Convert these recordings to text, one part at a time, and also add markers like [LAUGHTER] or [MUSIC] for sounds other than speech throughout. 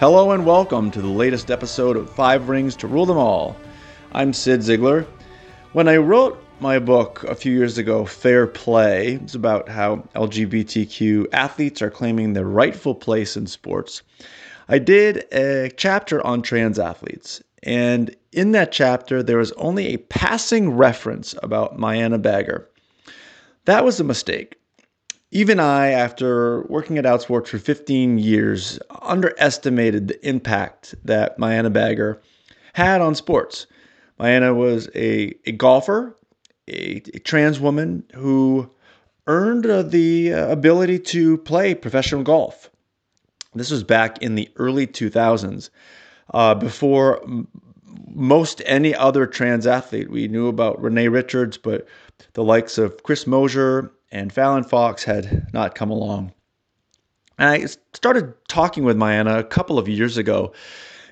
Hello and welcome to the latest episode of Five Rings to Rule Them All. I'm Cyd Zeigler. When I wrote my book a few years ago, Fair Play, it's about how LGBTQ athletes are claiming their rightful place in sports. I did a chapter on trans athletes, and in that chapter, there was only a passing reference about Mianne Bagger. That was a mistake. Even I, after working at Outsports for 15 years, underestimated the impact that Mianne Bagger had on sports. Mianne was a, a golfer, a, a trans woman who earned uh, the uh, ability to play professional golf. This was back in the early 2000s, uh, before m- most any other trans athlete. We knew about Renee Richards, but the likes of Chris Mosier and Fallon Fox had not come along. And I started talking with Mianne a couple of years ago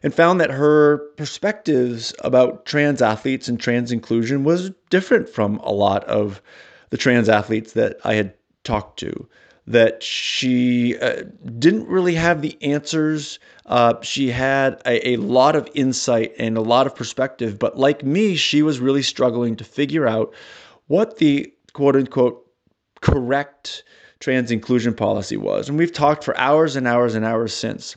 and found that her perspectives about trans athletes and trans inclusion was different from a lot of the trans athletes that I had talked to. That she uh, didn't really have the answers. Uh, she had a, a lot of insight and a lot of perspective, but like me, she was really struggling to figure out what the quote unquote correct trans inclusion policy was. And we've talked for hours and hours and hours since.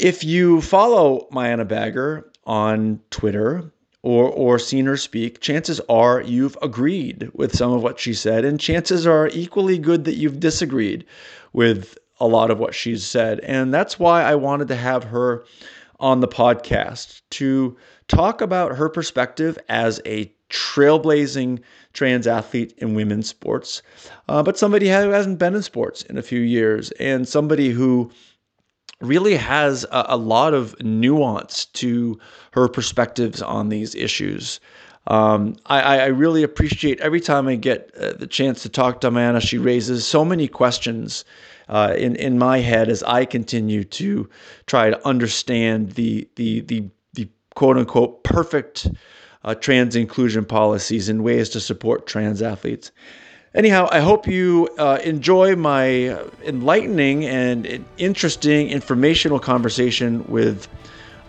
If you follow Mianne Bagger on Twitter or, or seen her speak, chances are you've agreed with some of what she said, and chances are equally good that you've disagreed with a lot of what she's said. And that's why I wanted to have her on the podcast to talk about her perspective as a trailblazing trans athlete in women's sports, uh, but somebody who hasn't been in sports in a few years and somebody who really has a, a lot of nuance to her perspectives on these issues. Um, I, I, really appreciate every time I get uh, the chance to talk to Amanda. She raises so many questions uh, in in my head as I continue to try to understand the the the the quote unquote perfect uh, trans inclusion policies and ways to support trans athletes. Anyhow, I hope you uh, enjoy my enlightening and interesting informational conversation with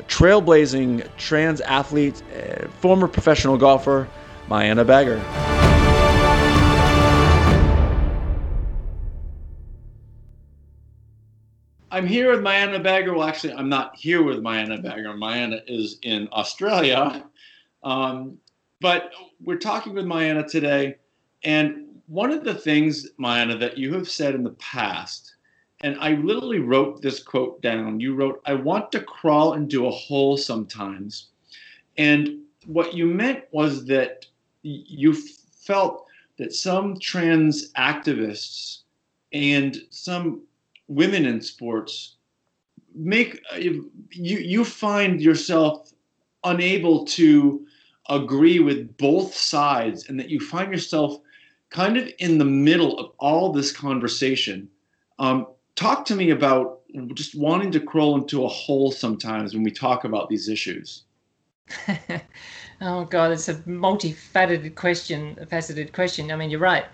trailblazing trans athlete, uh, former professional golfer, Mianne Bagger. I'm here with Mianne Bagger. Well, actually, I'm not here with Mianne Bagger. Mianne is in Australia. Um, but we're talking with Mianne today, and one of the things, Mianne, that you have said in the past, and I literally wrote this quote down. You wrote, I want to crawl into a hole sometimes. And what you meant was that you felt that some trans activists and some women in sports make you you find yourself unable to agree with both sides and that you find yourself kind of in the middle of all this conversation. Um, talk to me about just wanting to crawl into a hole sometimes when we talk about these issues. [LAUGHS] oh God, it's a multifaceted question. Faceted question. I mean, you're right.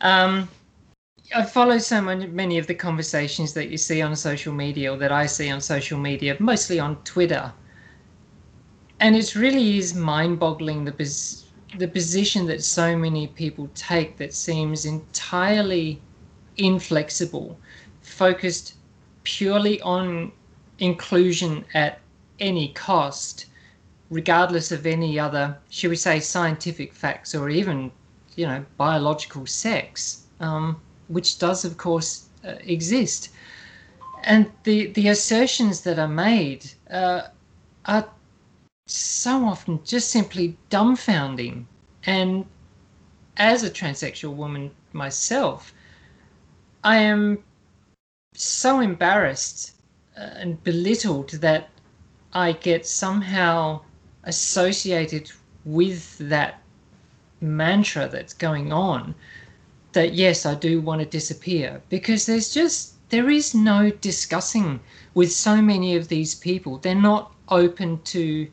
Um, I follow so many of the conversations that you see on social media, or that I see on social media, mostly on Twitter, and it really is mind-boggling the pos- the position that so many people take that seems entirely inflexible, focused purely on inclusion at any cost, regardless of any other, should we say, scientific facts or even, you know, biological sex, um, which does, of course, uh, exist. And the, the assertions that are made uh, are so often just simply dumbfounding. And as a transsexual woman myself, I am so embarrassed uh, and belittled that I get somehow associated with that mantra that's going on that yes, I do want to disappear because there's just there is no discussing with so many of these people. They're not open to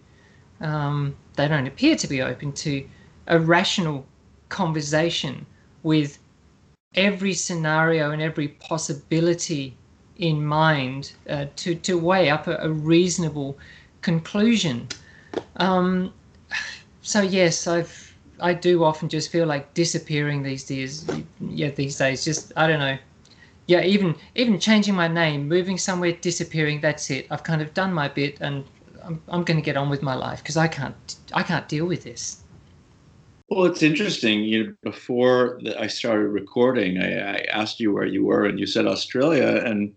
um, they don't appear to be open to a rational conversation with every scenario and every possibility in mind uh, to to weigh up a, a reasonable conclusion. Um, so yes, I've I do often just feel like disappearing these days. Yeah, these days, just I don't know. Yeah, even even changing my name, moving somewhere, disappearing. That's it. I've kind of done my bit, and I'm I'm going to get on with my life because I can't I can't deal with this. Well, it's interesting. You know, before I started recording, I, I asked you where you were, and you said Australia, and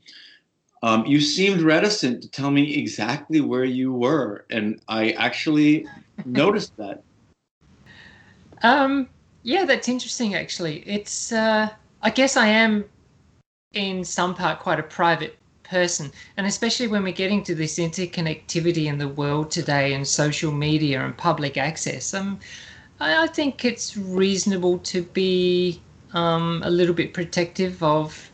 um, you seemed reticent to tell me exactly where you were, and I actually [LAUGHS] noticed that. Um, yeah, that's interesting. Actually, it's. Uh, I guess I am, in some part, quite a private person, and especially when we're getting to this interconnectivity in the world today, and social media and public access. Um, I, I think it's reasonable to be um, a little bit protective of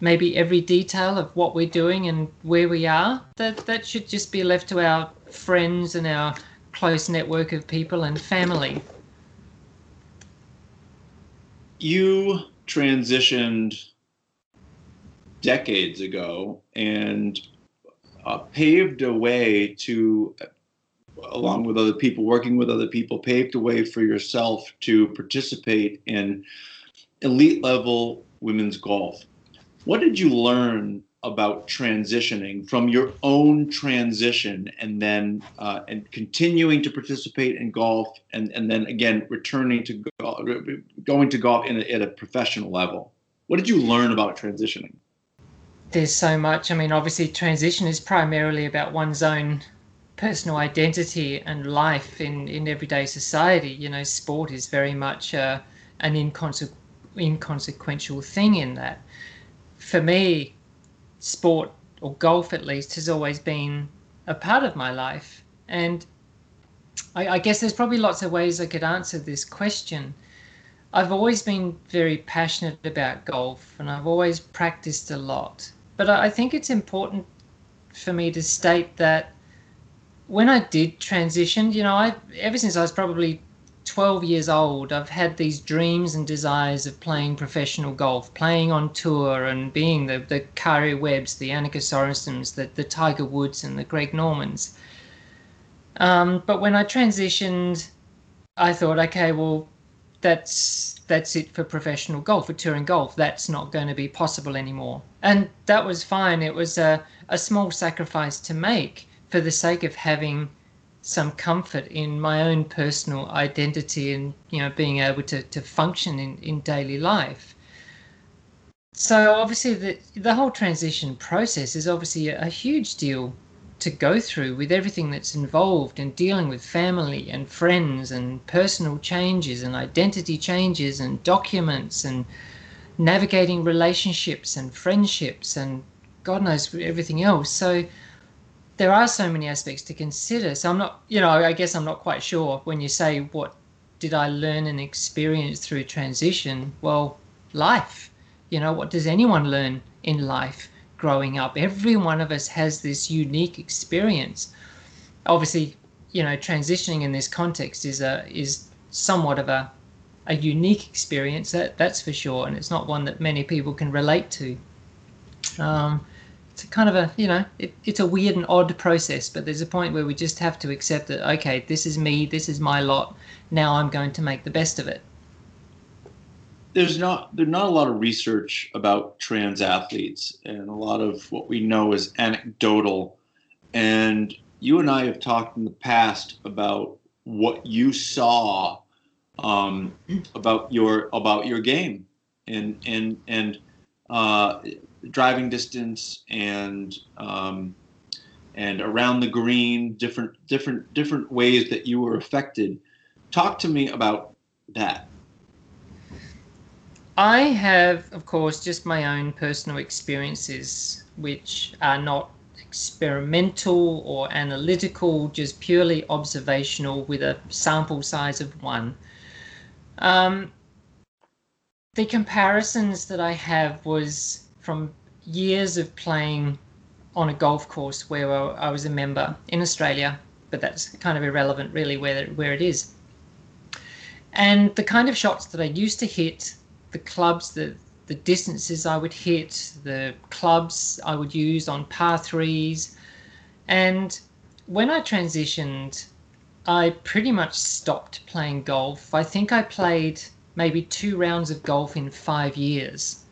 maybe every detail of what we're doing and where we are. That that should just be left to our friends and our close network of people and family. You transitioned decades ago and uh, paved a way to, along with other people, working with other people, paved a way for yourself to participate in elite level women's golf. What did you learn about transitioning from your own transition and then uh, and continuing to participate in golf and, and then again returning to go- going to golf in a, at a professional level what did you learn about transitioning there's so much. I mean obviously transition is primarily about one's own personal identity and life in, in everyday society. You know sport is very much uh, an inconse- inconsequential thing in that. For me sport or golf at least has always been a part of my life. And I, I, guess there's probably lots of ways i could answer this question. I've always been very passionate about golf and i've always practiced a lot but i, think it's important for me to state that when i did transition you know i ever since i was probably 12 years old, I've had these dreams and desires of playing professional golf, playing on tour and being the, the Karrie Webbs, the Annika Sorenstams, the, the Tiger Woods and the Greg Normans. Um, but when I transitioned, I thought, okay, well, that's that's it for professional golf, for touring golf. That's not going to be possible anymore. And that was fine. It was a, a small sacrifice to make for the sake of having – some comfort in my own personal identity and you know being able to, to function in, in daily life so obviously the the whole transition process is obviously a, a huge deal to go through with everything that's involved in dealing with family and friends and personal changes and identity changes and documents and navigating relationships and friendships and God knows everything else. So there are so many aspects to consider. So I'm not, you know, I guess I'm not quite sure when you say what did I learn and experience through transition? Well, life. You know, what does anyone learn in life growing up? Every one of us has this unique experience. Obviously, you know, transitioning in this context is a is somewhat of a a unique experience. That that's for sure, and it's not one that many people can relate to. Um, it's kind of a you know it, it's a weird and odd process but there's a point where we just have to accept that okay this is me this is my lot now i'm going to make the best of it there's not there's not a lot of research about trans athletes and a lot of what we know is anecdotal and you and i have talked in the past about what you saw um, about your about your game and and and uh, driving distance and um, and around the green, different different different ways that you were affected. Talk to me about that. I have, of course, just my own personal experiences, which are not experimental or analytical, just purely observational with a sample size of one. Um, the comparisons that I have was from years of playing on a golf course where I was a member in Australia, but that's kind of irrelevant really where where it is. And the kind of shots that I used to hit, the clubs, the the distances I would hit, the clubs I would use on par threes. And when I transitioned, I pretty much stopped playing golf. I think I played maybe two rounds of golf in five years.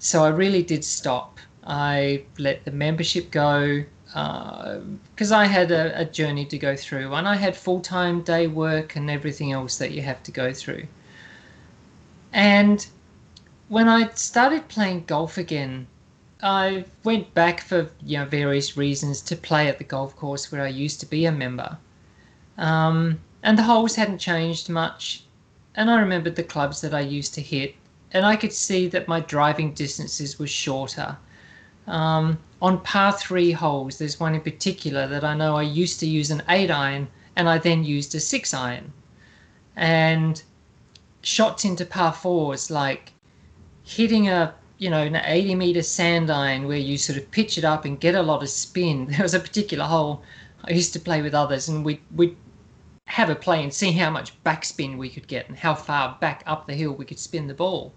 So I really did stop. I let the membership go because uh, I had a, a, journey to go through and I had full time day work and everything else that you have to go through. And when I started playing golf again, I went back for you know various reasons to play at the golf course where I used to be a member. Um, and the holes hadn't changed much. And I remembered the clubs that I used to hit, and I could see that my driving distances were shorter. Um, on par three holes, there's one in particular that I know I used to use an eight iron and I then used a six iron. And shots into par fours, like hitting a you know an 80 meter sand iron where you sort of pitch it up and get a lot of spin. [LAUGHS] There was a particular hole I used to play with others, and we we have a play and see how much backspin we could get and how far back up the hill we could spin the ball.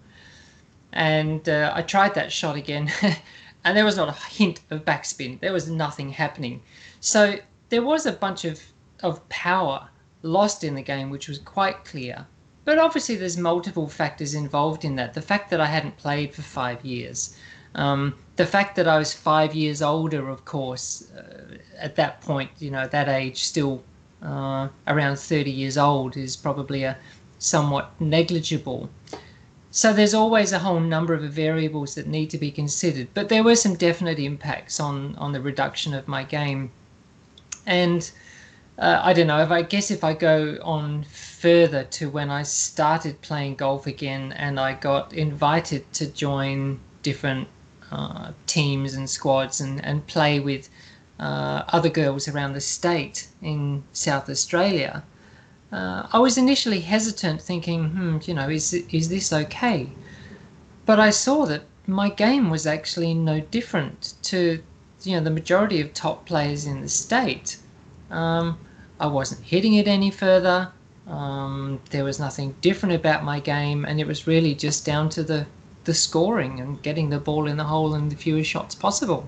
And uh, I tried that shot again, [LAUGHS] and there was not a hint of backspin. There was nothing happening. So there was a bunch of, of power lost in the game, which was quite clear. But obviously, there's multiple factors involved in that. The fact that I hadn't played for five years, um, the fact that I was five years older, of course, uh, at that point, you know, that age, still uh, around 30 years old, is probably a somewhat negligible. So there's always a whole number of variables that need to be considered. But there were some definite impacts on on the reduction of my game, and uh, I don't know if I guess if I go on further to when I started playing golf again and I got invited to join different uh, teams and squads and, and play with uh, other girls around the state in South Australia uh, I was initially hesitant, thinking, hmm, you know, is is this okay? But I saw that my game was actually no different to, you know, the majority of top players in the state. Um, I wasn't hitting it any further. Um, there was nothing different about my game, and it was really just down to the the scoring and getting the ball in the hole and the fewest shots possible.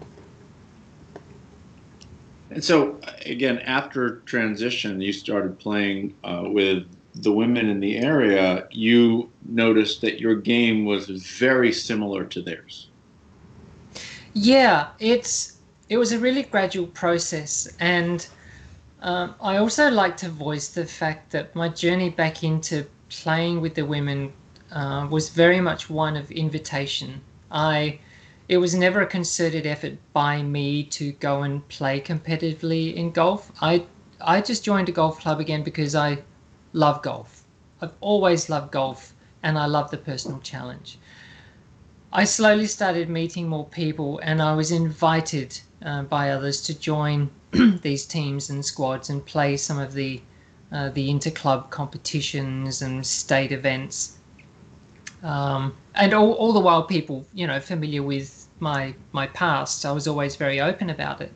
And so, again, after transition, you started playing uh, with the women in the area. You noticed that your game was very similar to theirs. Yeah, it's it was a really gradual process, and um, I also like to voice the fact that my journey back into playing with the women uh, was very much one of invitation. I it was never a concerted effort by me to go and play competitively in golf. I I just joined a golf club again because I love golf. I've always loved golf and I love the personal challenge. I slowly started meeting more people and I was invited uh, by others to join [CLEARS THROAT] these teams and squads and play some of the uh, the interclub competitions and state events. Um, and all, all the while people, you know, familiar with my my past, I was always very open about it.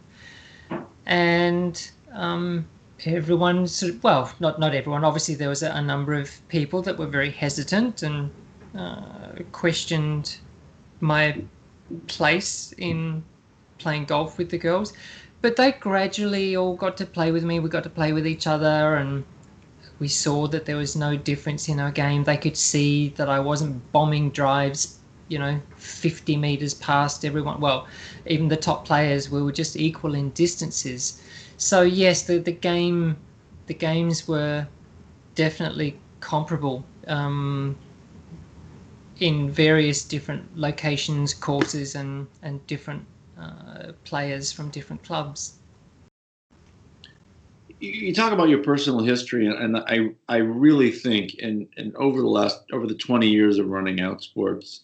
And um, everyone, sort of, well, not not everyone. Obviously, there was a, a number of people that were very hesitant and uh, questioned my place in playing golf with the girls. But they gradually all got to play with me. We got to play with each other, and we saw that there was no difference in our game. They could see that I wasn't bombing drives, you know, 50 meters past everyone. Well, even the top players, we were just equal in distances. So yes, the the game, the games were definitely comparable um, in various different locations, courses, and and different uh, players from different clubs you talk about your personal history, and I I really think, and and over the last over the 20 years of running Outsports,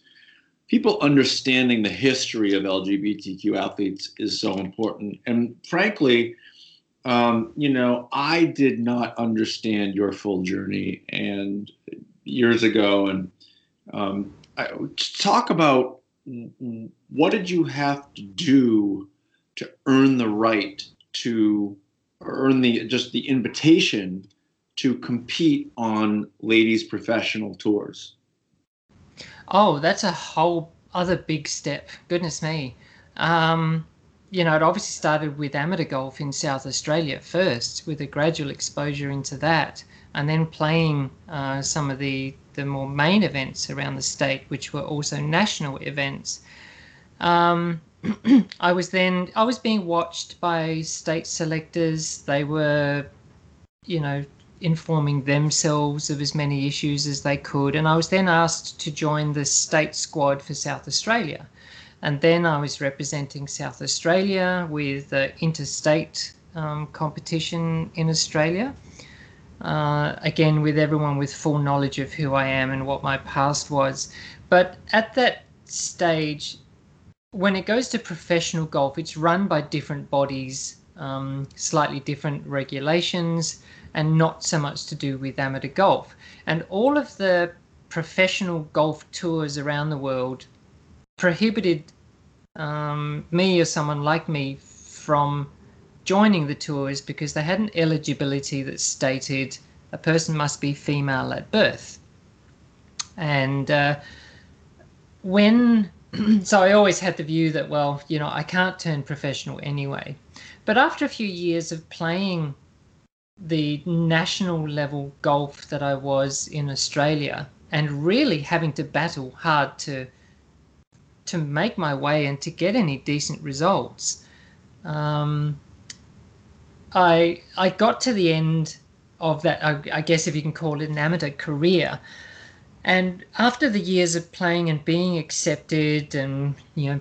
people understanding the history of LGBTQ athletes is so important. And frankly, um, you know, I did not understand your full journey, and years ago, and um, I, talk about what did you have to do to earn the right to earn the just the invitation to compete on ladies professional tours? Oh, that's a whole other big step. Goodness me. Um, you know, it obviously started with amateur golf in South Australia first, with a gradual exposure into that, and then playing uh, some of the, the more main events around the state, which were also national events. Um, [CLEARS THROAT] I was then I was being watched by state selectors. They were, you know, informing themselves of as many issues as they could, and I was then asked to join the state squad for South Australia, and then I was representing South Australia with the interstate um, competition in Australia. Uh, again, with everyone with full knowledge of who I am and what my past was. But at that stage, when it goes to professional golf, it's run by different bodies, um, slightly different regulations, and not so much to do with amateur golf. And all of the professional golf tours around the world prohibited um, me or someone like me from joining the tour is because they had an eligibility that stated a person must be female at birth. And uh, when [CLEARS THROAT] so I always had the view that, well, you know, I can't turn professional anyway. But after a few years of playing the national level golf that I was in Australia and really having to battle hard to to make my way and to get any decent results, um, I I got to the end of that. I, I guess if you can call it an amateur career, and after the years of playing and being accepted and, you know,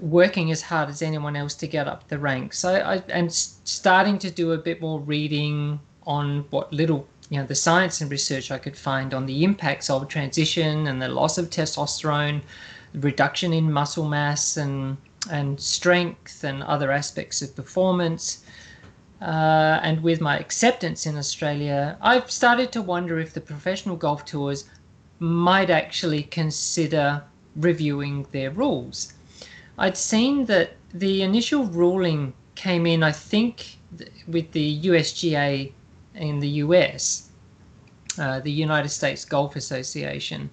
working as hard as anyone else to get up the ranks, I, I and starting to do a bit more reading on what little, you know, the science and research I could find on the impacts of transition and the loss of testosterone, reduction in muscle mass and and strength and other aspects of performance. Uh, and with my acceptance in Australia, I've started to wonder if the professional golf tours might actually consider reviewing their rules. I'd seen that the initial ruling came in, I think, with the USGA in the US, uh, the United States Golf Association.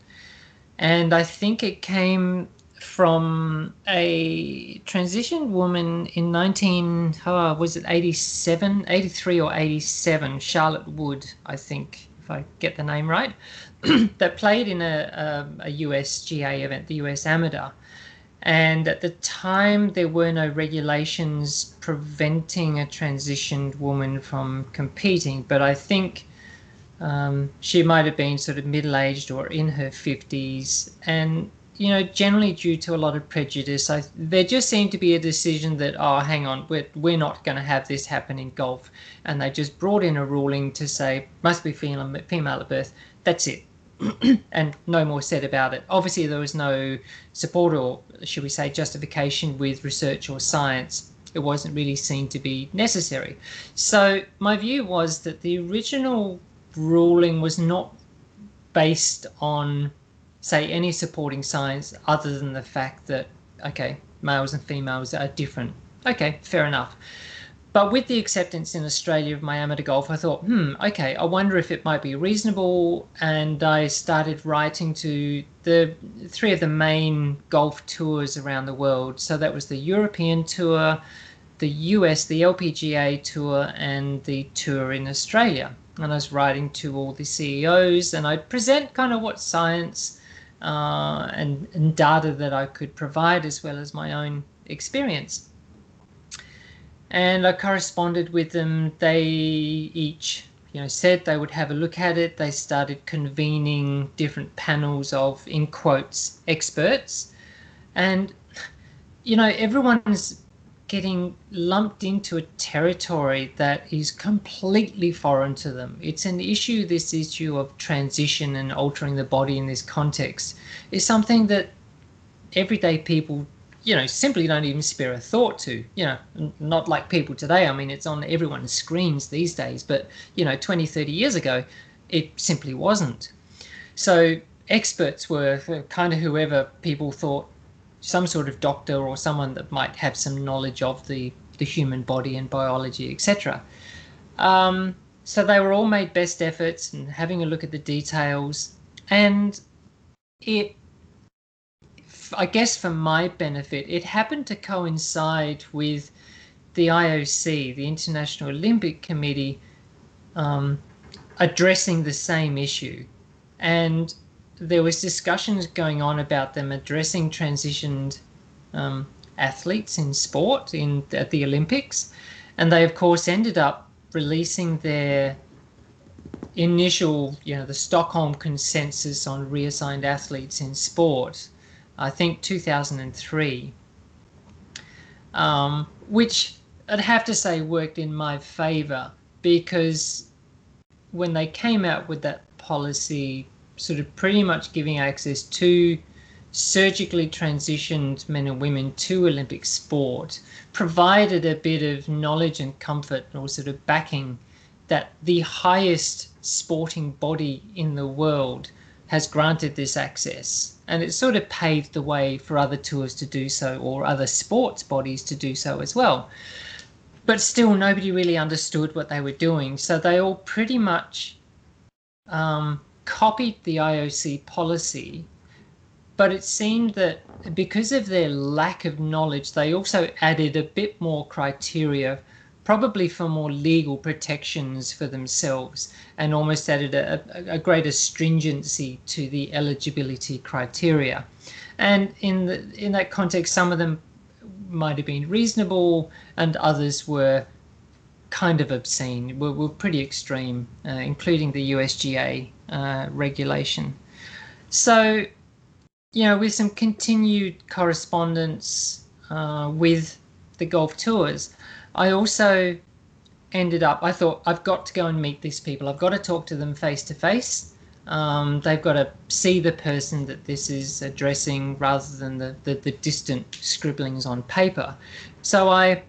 And I think it came from a transitioned woman in 19, oh, was it 87, 83 or 87, Charlotte Wood, I think, if I get the name right. [CLEARS THROAT] that played in a, a, a USGA event, the US Amateur. And at the time, there were no regulations preventing a transitioned woman from competing. But I think um, she might have been sort of middle aged or in her 50s. And, you know, generally due to a lot of prejudice, I, there just seemed to be a decision that, oh, hang on, we're, we're not going to have this happen in golf. And they just brought in a ruling to say, must be female, female at birth. That's it [CLEARS THROAT] and no more said about it. Obviously, there was no support or, should we say, justification with research or science. It wasn't really seen to be necessary. So, my view was that the original ruling was not based on, say, any supporting science other than the fact that, okay, males and females are different. Okay, fair enough. But with the acceptance in Australia of my amateur golf, I thought, hmm, okay, I wonder if it might be reasonable. And I started writing to the three of the main golf tours around the world. So that was the European tour, the US, the LPGA tour, and the tour in Australia. And I was writing to all the CEOs, and I'd present kind of what science uh, and, and data that I could provide, as well as my own experience and I corresponded with them. They each, you know, said they would have a look at it. They started convening different panels of, in quotes, experts, and you know, everyone's getting lumped into a territory that is completely foreign to them. It's an issue. This issue of transition and altering the body in this context is something that everyday people you know, simply don't even spare a thought to, you know, not like people today. I mean, it's on everyone's screens these days, but, you know, 20, 30 years ago, it simply wasn't. So experts were kind of whoever people thought some sort of doctor or someone that might have some knowledge of the, the human body and biology, etc. Um, so they were all made best efforts and having a look at the details. And it I guess for my benefit, it happened to coincide with the IOC, the International Olympic Committee, um, addressing the same issue, and there was discussions going on about them addressing transitioned um, athletes in sport in at the Olympics, and they of course ended up releasing their initial, you know, the Stockholm Consensus on reassigned athletes in sport, I think 2003, um, which I'd have to say worked in my favor because when they came out with that policy, sort of pretty much giving access to surgically transitioned men and women to Olympic sport, provided a bit of knowledge and comfort or sort of backing that the highest sporting body in the world has granted this access. And it sort of paved the way for other tours to do so or other sports bodies to do so as well. But still, nobody really understood what they were doing. So they all pretty much um, copied the IOC policy. But it seemed that because of their lack of knowledge, they also added a bit more criteria probably for more legal protections for themselves and almost added a, a, greater stringency to the eligibility criteria. And in the, in that context, some of them might have been reasonable, and others were kind of obscene, were, were pretty extreme, uh, including the USGA uh, regulation. So, you know, with some continued correspondence uh, with the golf tours, I also ended up, I thought, I've got to go and meet these people. I've got to talk to them face to face. They've got to see the person that this is addressing rather than the, the, the distant scribblings on paper. So I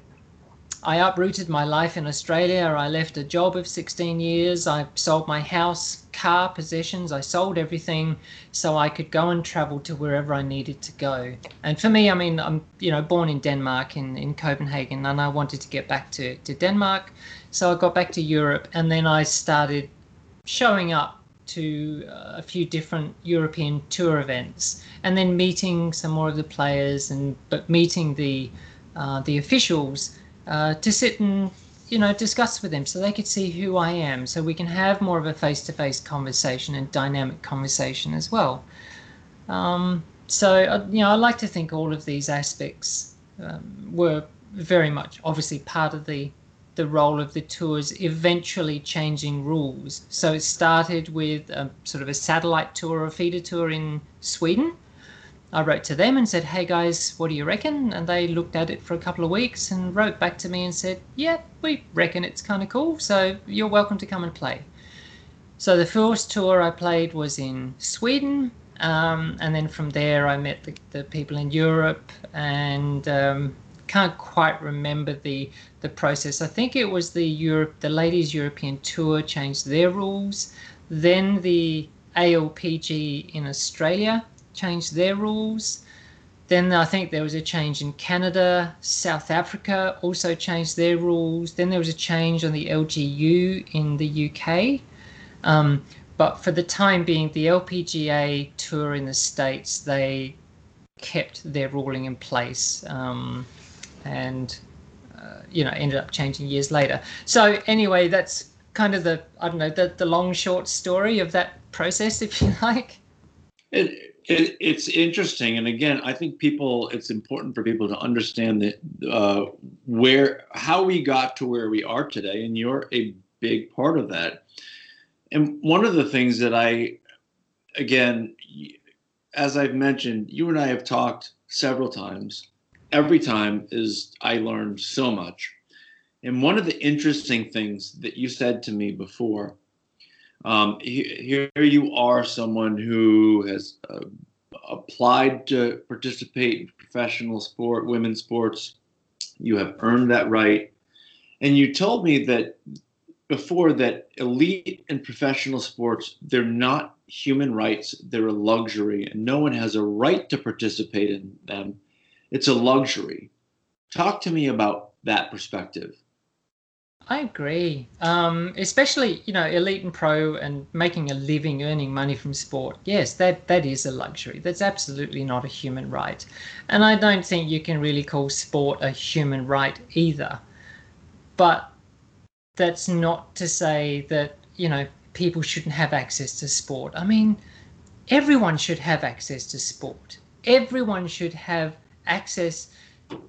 I uprooted my life in Australia. I left a job of 16 years. I sold my house, car, possessions. I sold everything so I could go and travel to wherever I needed to go. And for me, I mean, I'm you know born in Denmark in, in Copenhagen, and I wanted to get back to, to Denmark. So I got back to Europe, and then I started showing up to uh, a few different European tour events, and then meeting some more of the players, and but meeting the uh, the officials uh, to sit and you know discuss with them so they could see who I am. So we can have more of a face-to-face conversation and dynamic conversation as well. Um, so uh, you know I like to think all of these aspects um, were very much obviously part of the the role of the tours eventually changing rules. So it started with a, sort of a satellite tour or a feeder tour in Sweden I wrote to them and said, hey guys, what do you reckon? And they looked at it for a couple of weeks and wrote back to me and said, yeah, we reckon it's kind of cool, so you're welcome to come and play. So the first tour I played was in Sweden, um, and then from there I met the, the people in Europe and um, can't quite remember the the process. I think it was the Europe, the ladies European tour changed their rules, then the ALPG in Australia changed their rules. Then I think there was a change in Canada. South Africa also changed their rules. Then there was a change on the LGU in the UK. Um, but for the time being, the LPGA tour in the States, they kept their ruling in place um, and, uh, you know, ended up changing years later. So, anyway, that's kind of the, I don't know, the, the long, short story of that process, if you [LAUGHS] like. It, it, it's interesting, and again, I think people. It's important for people to understand that uh, where how we got to where we are today, and you're a big part of that. And one of the things that I, again, as I've mentioned, you and I have talked several times. Every time is I learned so much. And one of the interesting things that you said to me before um, here you are someone who has uh, applied to participate in professional sport, women's sports. You have earned that right. And you told me that before that elite and professional sports, they're not human rights, they're a luxury, and no one has a right to participate in them. It's a luxury. Talk to me about that perspective. I agree. Um, especially, you know, elite and pro and making a living, earning money from sport. Yes, that that is a luxury. That's absolutely not a human right. And I don't think you can really call sport a human right either. But that's not to say that, you know, people shouldn't have access to sport. I mean, everyone should have access to sport. Everyone should have access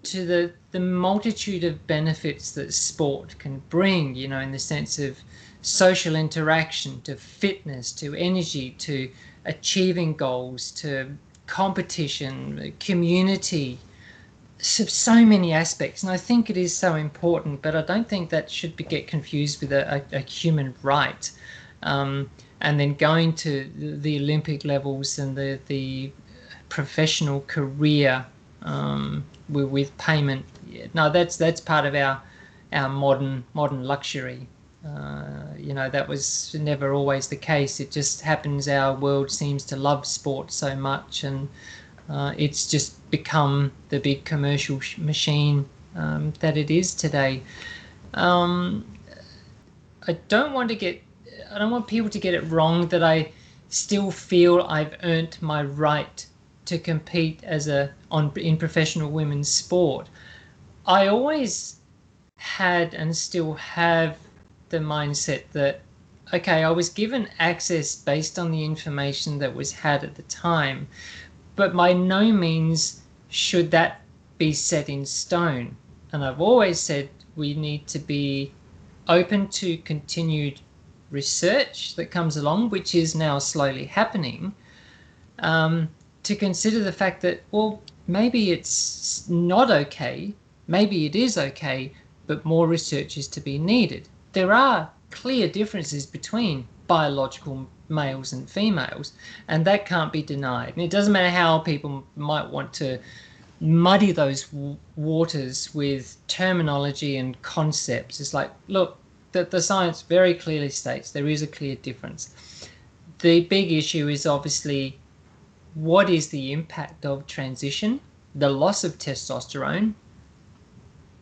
to the the multitude of benefits that sport can bring you know in the sense of social interaction to fitness to energy to achieving goals to competition community. So, so many aspects and i think it is so important but i don't think that should be, get confused with a, a, a human right. Um, and then going to the olympic levels and the the professional career um, with, with payment. No, that's that's part of our our modern modern luxury. Uh, you know that was never always the case. It just happens our world seems to love sport so much, and uh, it's just become the big commercial sh- machine um, that it is today. Um, I don't want to get. I don't want people to get it wrong that I still feel I've earned my right to compete as a on in professional women's sport, I always had and still have the mindset that okay, I was given access based on the information that was had at the time, but by no means should that be set in stone. And I've always said we need to be open to continued research that comes along, which is now slowly happening. Um, to consider the fact that, well, maybe it's not okay, maybe it is okay, but more research is to be needed. There are clear differences between biological males and females, and that can't be denied. And it doesn't matter how people might want to muddy those w- waters with terminology and concepts. It's like, look, the, the science very clearly states there is a clear difference. The big issue is obviously what is the impact of transition, the loss of testosterone,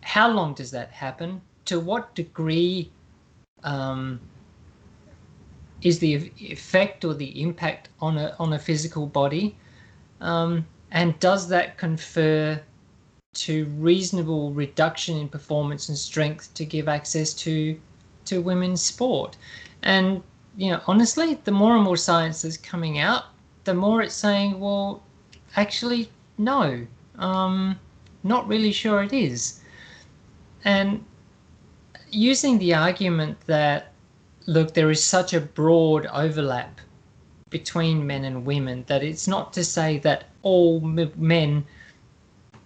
how long does that happen, to what degree um, is the effect or the impact on a, on a physical body, um, and does that confer to reasonable reduction in performance and strength to give access to to women's sport? And you know honestly the more and more science is coming out the more it's saying, well, actually, no, um, not really sure it is. And using the argument that, look, there is such a broad overlap between men and women that it's not to say that all men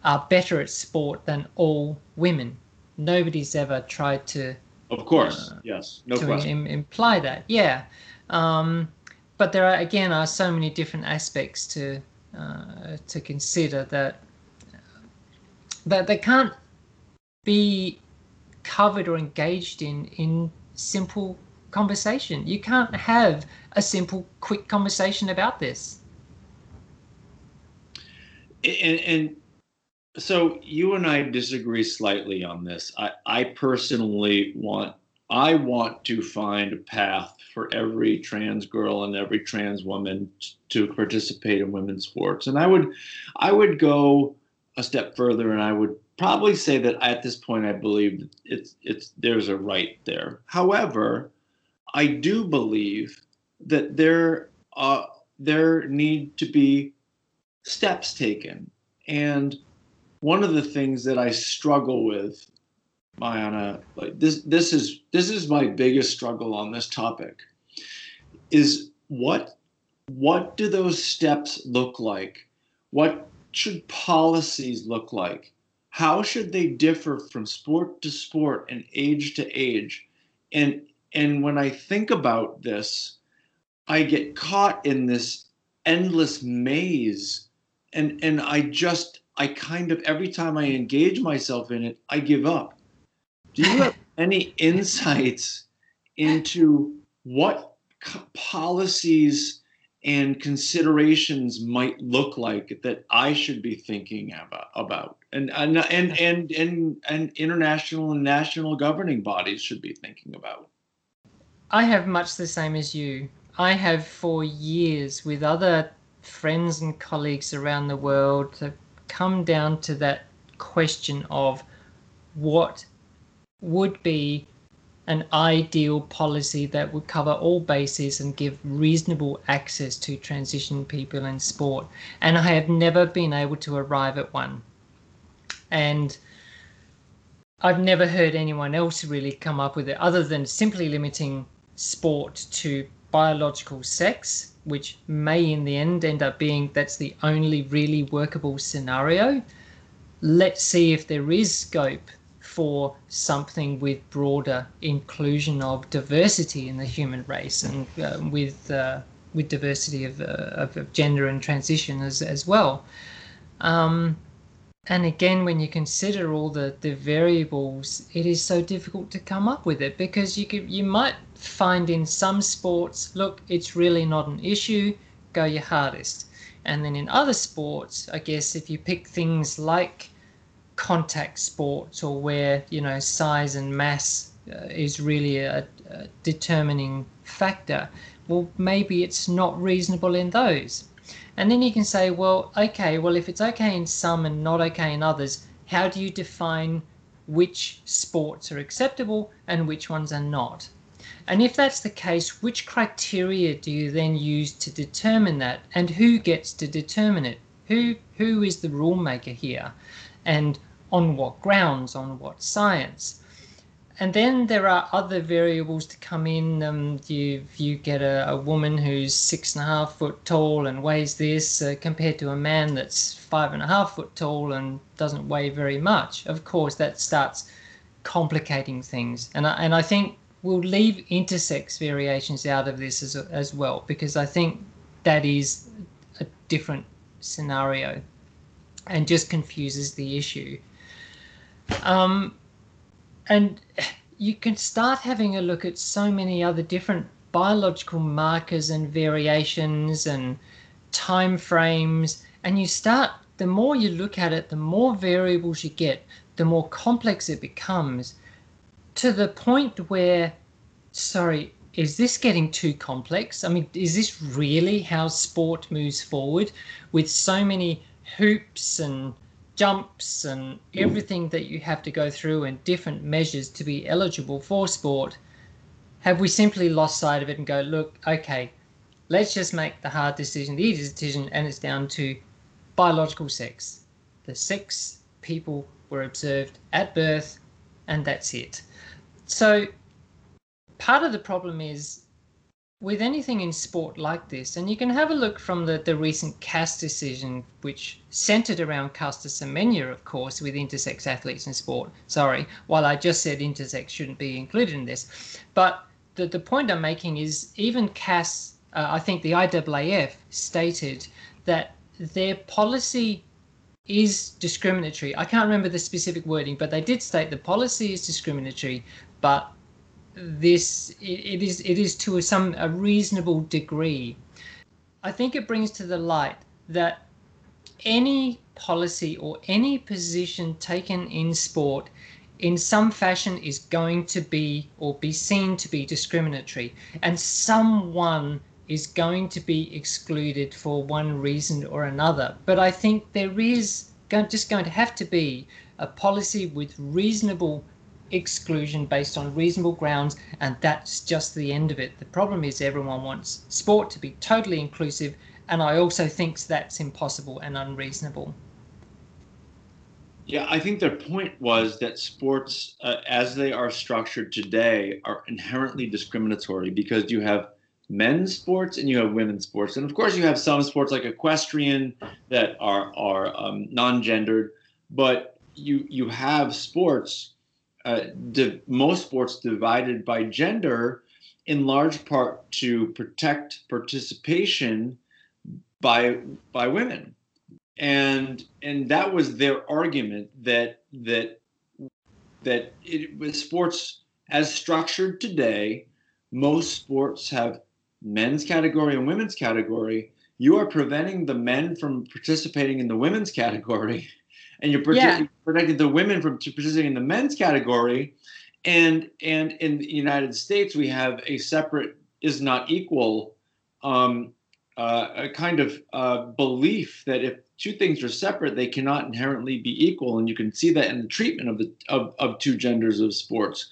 are better at sport than all women. Nobody's ever tried to. Of course, uh, yes, no to question. Im- imply that, yeah. Um, but there are again are so many different aspects to uh, to consider that that they can't be covered or engaged in in simple conversation. You can't have a simple, quick conversation about this. And, and so you and I disagree slightly on this. I, I personally want I want to find a path for every trans girl and every trans woman to participate in women's sports. And I would I would go a step further and I would probably say that at this point I believe it's it's there's a right there. However, I do believe that there uh, there need to be steps taken. And one of the things that I struggle with Mianne, like this this is this is my biggest struggle on this topic is what what do those steps look like? What should policies look like? How should they differ from sport to sport and age to age? And and when I think about this, I get caught in this endless maze and and I just I kind of every time I engage myself in it, I give up do you have any insights into what policies and considerations might look like that I should be thinking about, about. And, and and and and and international and national governing bodies should be thinking about. I have much the same as you. I have for years with other friends and colleagues around the world to come down to that question of what would be an ideal policy that would cover all bases and give reasonable access to transition people in sport. And I have never been able to arrive at one. And I've never heard anyone else really come up with it other than simply limiting sport to biological sex, which may in the end end up being that's the only really workable scenario. Let's see if there is scope for something with broader inclusion of diversity in the human race and uh, with uh, with diversity of, uh, of, of, gender and transition as, as well. Um, and again, when you consider all the, the variables, it is so difficult to come up with it because you could, you might find in some sports, look, it's really not an issue, go your hardest. And then in other sports, I guess if you pick things like contact sports or where you know size and mass uh, is really a, a, determining factor well maybe it's not reasonable in those. And then you can say well okay well if it's okay in some and not okay in others how do you define which sports are acceptable and which ones are not? And if that's the case which criteria do you then use to determine that? And who gets to determine it? Who who is the rule maker here? And on what grounds, on what science. And then there are other variables to come in. Um, you you get a, a, woman who's six and a half foot tall and weighs this uh, compared to a man that's five and a half foot tall and doesn't weigh very much. Of course, that starts complicating things. And I, and I think we'll leave intersex variations out of this as, as well because I think that is a different scenario and just confuses the issue. Um, and you can start having a look at so many other different biological markers and variations and time frames and you start the more you look at it the more variables you get the more complex it becomes to the point where sorry is this getting too complex? I mean is this really how sport moves forward with so many hoops and jumps and everything that you have to go through and different measures to be eligible for sport, have we simply lost sight of it and go, look, okay, let's just make the hard decision, the easy decision, and it's down to biological sex. The sex people were observed at birth, and that's it. So part of the problem is with anything in sport like this, and you can have a look from the, the recent CAS decision, which centered around Caster Semenya, of course, with intersex athletes in sport. Sorry, while I just said intersex shouldn't be included in this. But the, the point I'm making is even CAS, uh, I think the IAAF stated that their policy is discriminatory. I can't remember the specific wording, but they did state the policy is discriminatory, but this it is it is to some a reasonable degree. I think it brings to the light that any policy or any position taken in sport in some fashion is going to be or be seen to be discriminatory and someone is going to be excluded for one reason or another but i think there is just going to have to be a policy with reasonable exclusion based on reasonable grounds, and that's just the end of it. The problem is everyone wants sport to be totally inclusive, and I also think that's impossible and unreasonable. Yeah, I think their point was that sports, uh, as they are structured today, are inherently discriminatory because you have men's sports and you have women's sports, and of course you have some sports like equestrian that are are um, non-gendered, but you you have sports uh, di- most sports divided by gender in large part to protect participation by by women. And and that was their argument that that that it was sports as structured today most sports have men's category and women's category, you are preventing the men from participating in the women's category, [LAUGHS] and you're yeah. protecting the women from participating in the men's category. And and in the United States, we have a separate is not equal um, uh, a kind of uh, belief that if two things are separate, they cannot inherently be equal, and you can see that in the treatment of the of, of two genders of sports.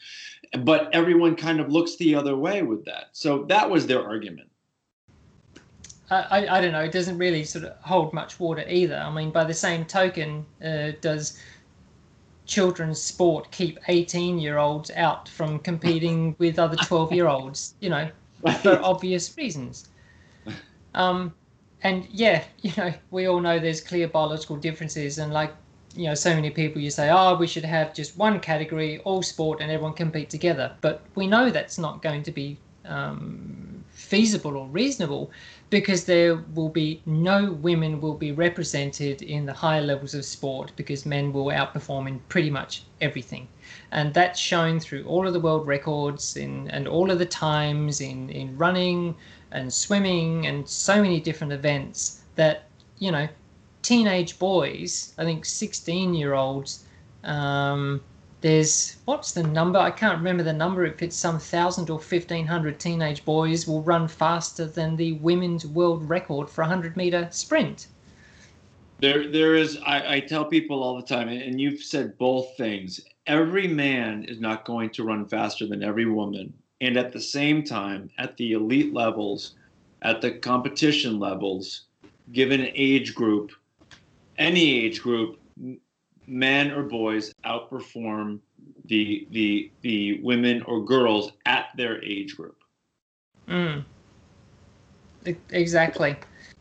But everyone kind of looks the other way with that. So that was their argument. I, I don't know. It doesn't really sort of hold much water either. I mean, by the same token, uh, does children's sport keep 18 year olds out from competing [LAUGHS] with other 12 year olds? You know, for obvious reasons. Um, and yeah, [LAUGHS] you know, we all know there's clear biological differences, and like you know, so many people you say, oh, we should have just one category, all sport, and everyone compete together. But we know that's not going to be um, feasible or reasonable because there will be no women will be represented in the higher levels of sport because men will outperform in pretty much everything. And that's shown through all of the world records in and all of the times in in running and swimming and so many different events that you know teenage boys i think 16 year olds um, there's what's the number? I can't remember the number. If it's some thousand or 1500 teenage boys will run faster than the women's world record for a 100 meter sprint. There there is I, I tell people all the time and you've said both things. Every man is not going to run faster than every woman. And at the same time, at the elite levels, at the competition levels, given age group, any age group, men or boys outperform the the the women or girls at their age group. Mm. Exactly.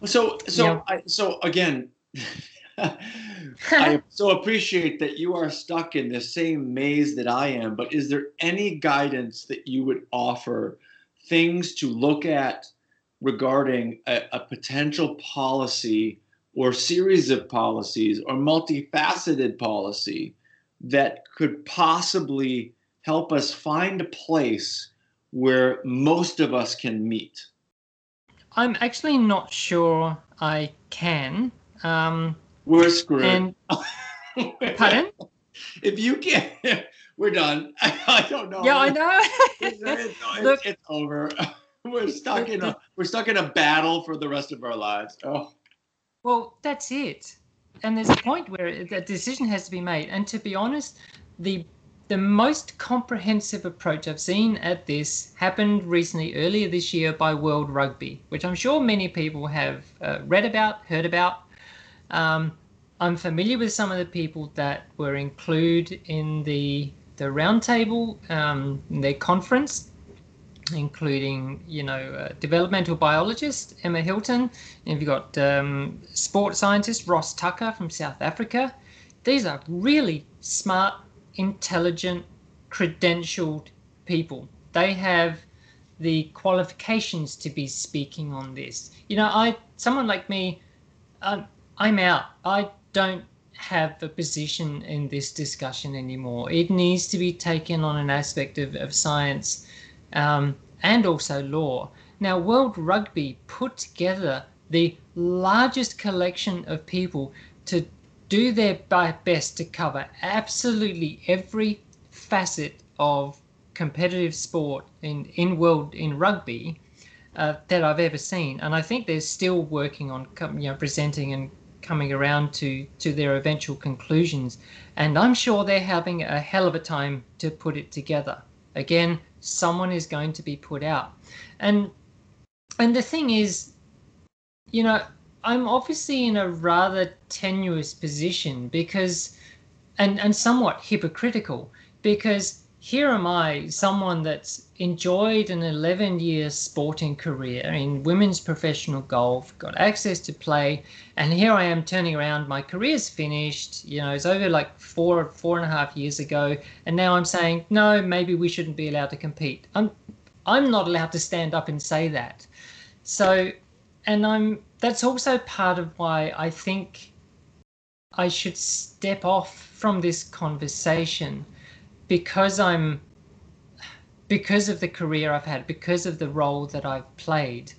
So so yeah. I, so again, [LAUGHS] I so appreciate that you are stuck in the same maze that I am, but is there any guidance that you would offer, things to look at regarding a, a potential policy or series of policies or multifaceted policy that could possibly help us find a place where most of us can meet? I'm actually not sure I can. Um, we're screwed. And, [LAUGHS] pardon? If you can't, [LAUGHS] we're done. [LAUGHS] I don't know. Yeah, I know. it's, it's, Look, it's, over. We're stuck in a we're stuck in a battle for the rest of our lives. Oh. Well, that's it. And there's a point where a decision has to be made. And to be honest, the the most comprehensive approach I've seen at this happened recently, earlier this year, by World Rugby, which I'm sure many people have uh, read about, heard about. Um, I'm familiar with some of the people that were included in the the roundtable, um, their conference, including you know uh, developmental biologist Emma Hilton, and you've got um, sports scientist Ross Tucker from South Africa. These are really smart, intelligent, credentialed people. They have the qualifications to be speaking on this. You know, I someone like me. I'm out. I don't have a position in this discussion anymore. It needs to be taken on an aspect of, of science um, and also law. Now, World Rugby put together the largest collection of people to do their best to cover absolutely every facet of competitive sport in, in world in rugby uh, that I've ever seen, and I think they're still working on you know presenting and coming around to to their eventual conclusions. And i'm sure they're having a hell of a time to put it together. Again someone is going to be put out. And and the thing is you know i'm obviously in a rather tenuous position because and and somewhat hypocritical because here am I, someone that's enjoyed an 11 year sporting career in women's professional golf, got access to play, and here I am turning around. My career's finished, you know, it's over like four, four and a half years ago, and now I'm saying, no, maybe we shouldn't be allowed to compete. I'm, I'm not allowed to stand up and say that. So, and I'm, that's also part of why I think I should step off from this conversation because I'm because of the career I've had, because of the role that I've played.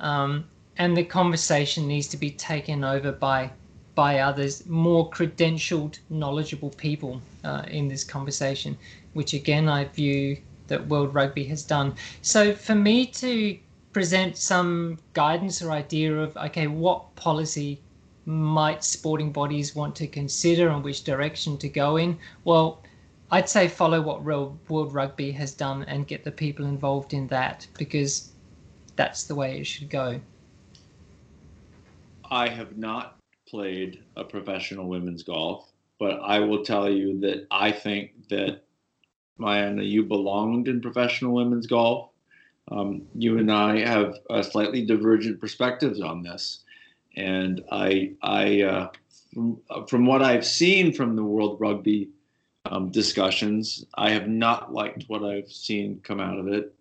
Um, and the conversation needs to be taken over by by others, more credentialed, knowledgeable people uh, in this conversation, which again I view that World Rugby has done. So for me to present some guidance or idea of okay, what policy might sporting bodies want to consider and which direction to go in? Well, I'd say follow what real World Rugby has done and get the people involved in that because that's the way it should go. I have not played a professional women's golf, but I will tell you that I think that Maya, you belonged in professional women's golf. Um, you and I have slightly divergent perspectives on this, and I, I, uh, from, from what I've seen from the World Rugby um, discussions, I have not liked what I've seen come out of it.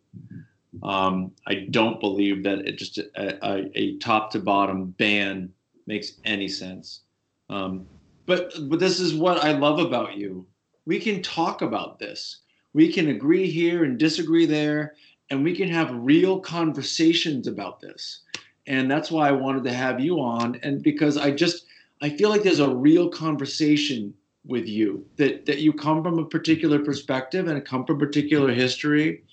Um, I don't believe that it just a, a, a, top to bottom ban makes any sense. Um, but but this is what I love about you. We can talk about this. We can agree here and disagree there, and we can have real conversations about this. And that's why I wanted to have you on, and because I just I feel like there's a real conversation with you that that you come from a particular perspective and come from a particular history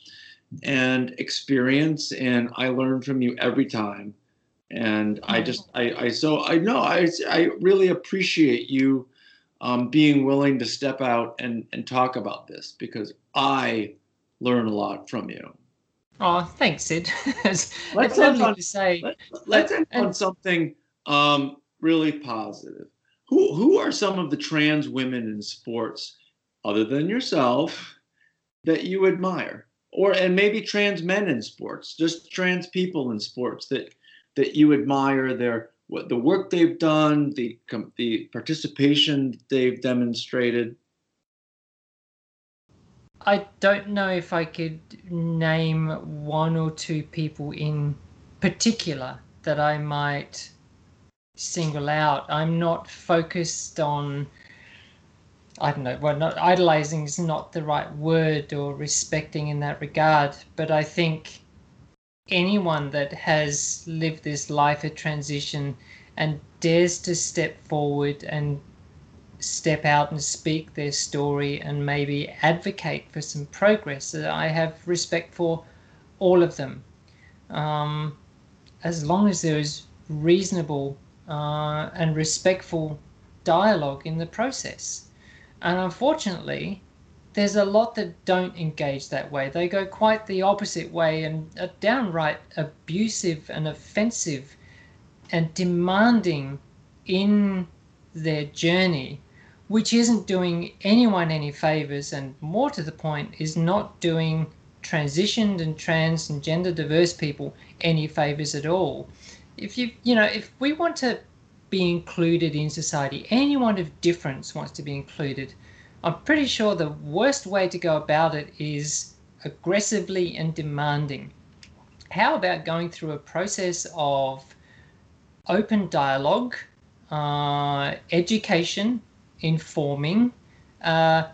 and experience and i learn from you every time. And i just i i so i know i i really appreciate you um, being willing to step out and and talk about this because i learn a lot from you. Oh thanks Cyd. [LAUGHS] It's, let's lovely on, to say. let, let's end and, on something um, really positive who who are some of the trans women in sports other than yourself that you admire or and maybe trans men in sports, just trans people in sports that that you admire their what the work they've done, the the participation they've demonstrated. I don't know if I could name one or two people in particular that I might single out. I'm not focused on I don't know, well, not idolizing is not the right word or respecting in that regard, but I think anyone that has lived this life of transition and dares to step forward and step out and speak their story and maybe advocate for some progress, uh, I have respect for all of them. Um, as long as there is reasonable uh, and respectful dialogue in the process. And unfortunately, there's a lot that don't engage that way. They go quite the opposite way and are downright abusive and offensive and demanding in their journey, which isn't doing anyone any favors and more to the point is not doing transitioned and trans and gender diverse people any favors at all. If you you know, if we want to be included in society. Anyone of difference wants to be included. I'm pretty sure the worst way to go about it is aggressively and demanding. How about going through a process of open dialogue, uh, education, informing, uh,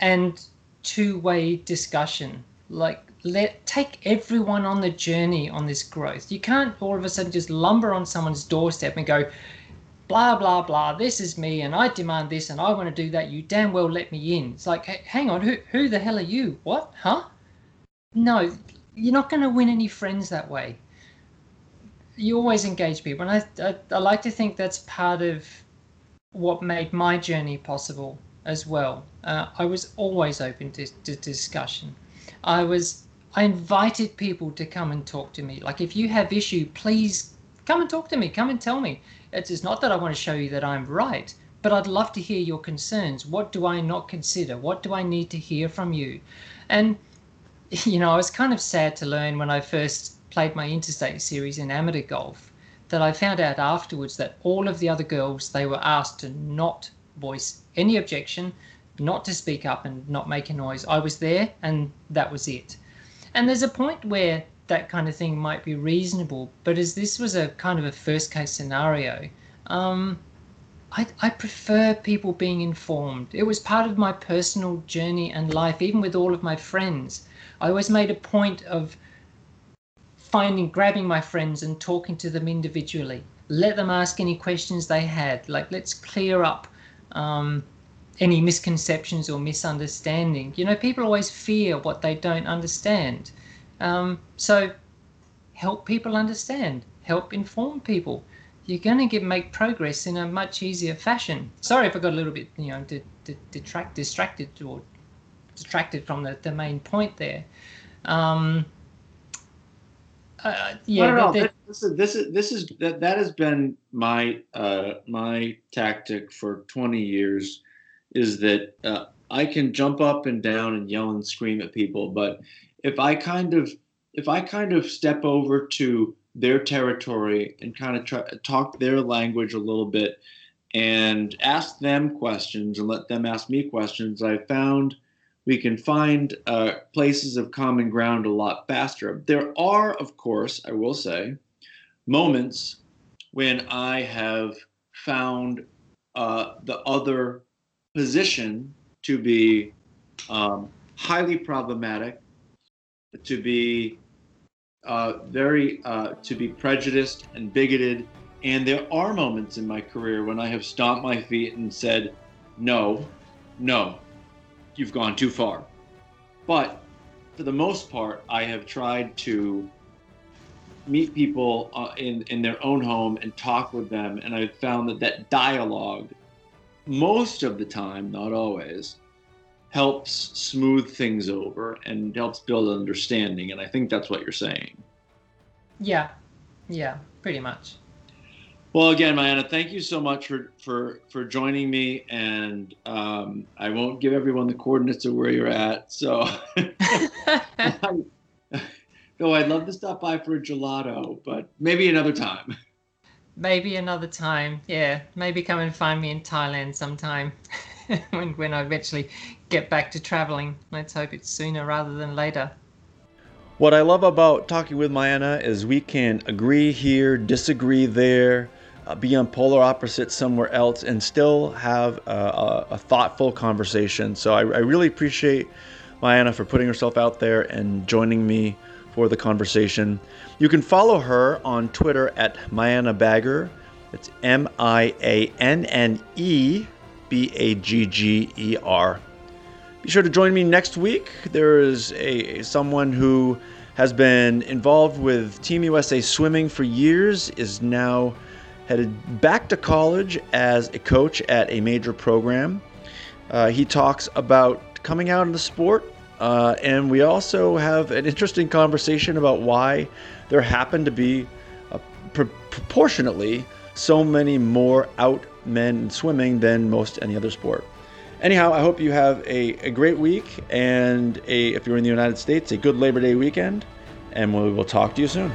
and two way discussion? Like, let take everyone on the journey on this growth. You can't all of a sudden just lumber on someone's doorstep and go, blah blah blah this is me and i demand this and i want to do that. You damn well let me in. It's like hang on who, who the hell are you? What? Huh? No you're not going to win any friends that way. You always engage people and I, I, I like to think that's part of what made my journey possible as well. Uh, i was always open to, to discussion. I was i invited people to come and talk to me like if you have issue please come and talk to me come and tell me it's not that I want to show you that I'm right, but I'd love to hear your concerns. What do I not consider? What do I need to hear from you? And, [LAUGHS] you know, I was kind of sad to learn when I first played my interstate series in amateur golf that I found out afterwards that all of the other girls, they were asked to not voice any objection, not to speak up and not make a noise. I was there and that was it. And there's a point where that kind of thing might be reasonable. But as this was a kind of a first case scenario, um, I, I prefer people being informed. It was part of my personal journey and life, even with all of my friends. I always made a point of finding, grabbing my friends and talking to them individually. Let them ask any questions they had. Like, let's clear up um, any misconceptions or misunderstanding. You know, people always fear what they don't understand. Um, so, help people understand, help inform people. You're going to get make progress in a much easier fashion. Sorry if I got a little bit, you know, detract, distracted or distracted from the, the main point there. Um, uh, yeah, no, no, no. this is this is this is that that has been my uh, my tactic for 20 years. Is that uh, I can jump up and down and yell and scream at people, but if I kind of if I kind of step over to their territory and kind of try, talk their language a little bit and ask them questions and let them ask me questions, I found we can find uh, places of common ground a lot faster. There are, of course, I will say, moments when I have found uh, the other position to be um, highly problematic, to be uh, very uh, to be prejudiced and bigoted. And there are moments in my career when I have stomped my feet and said, "No, no, you've gone too far. But for the most part, I have tried to meet people uh, in in their own home and talk with them, and I've found that that dialogue, most of the time, not always, helps smooth things over and helps build understanding. And I think that's what you're saying. Yeah, yeah, pretty much. Well, again, Mianne, thank you so much for for for joining me, and um, I won't give everyone the coordinates of where you're at. So, [LAUGHS] [LAUGHS] though I'd love to stop by for a gelato, but maybe another time. Maybe another time, yeah. Maybe come and find me in Thailand sometime [LAUGHS] when when I eventually get back to traveling. Let's hope it's sooner rather than later. What I love about talking with Mianne is we can agree here, disagree there uh, be on polar opposites somewhere else and still have a, a, a thoughtful conversation. So I, I, really appreciate Mianne for putting herself out there and joining me for the conversation. You can follow her on Twitter at Mianne Bagger. It's M I A N N E B A G G E R. Be sure to join me next week. There is a someone who has been involved with Team USA swimming for years, is now headed back to college as a coach at a major program. Uh, he talks about coming out in the sport, uh, and we also have an interesting conversation about why there happen to be uh, pr- proportionately so many more out men in swimming than most any other sport. Anyhow, I hope you have a, a great week, and a, if you're in the United States, a good Labor Day weekend, and we will talk to you soon.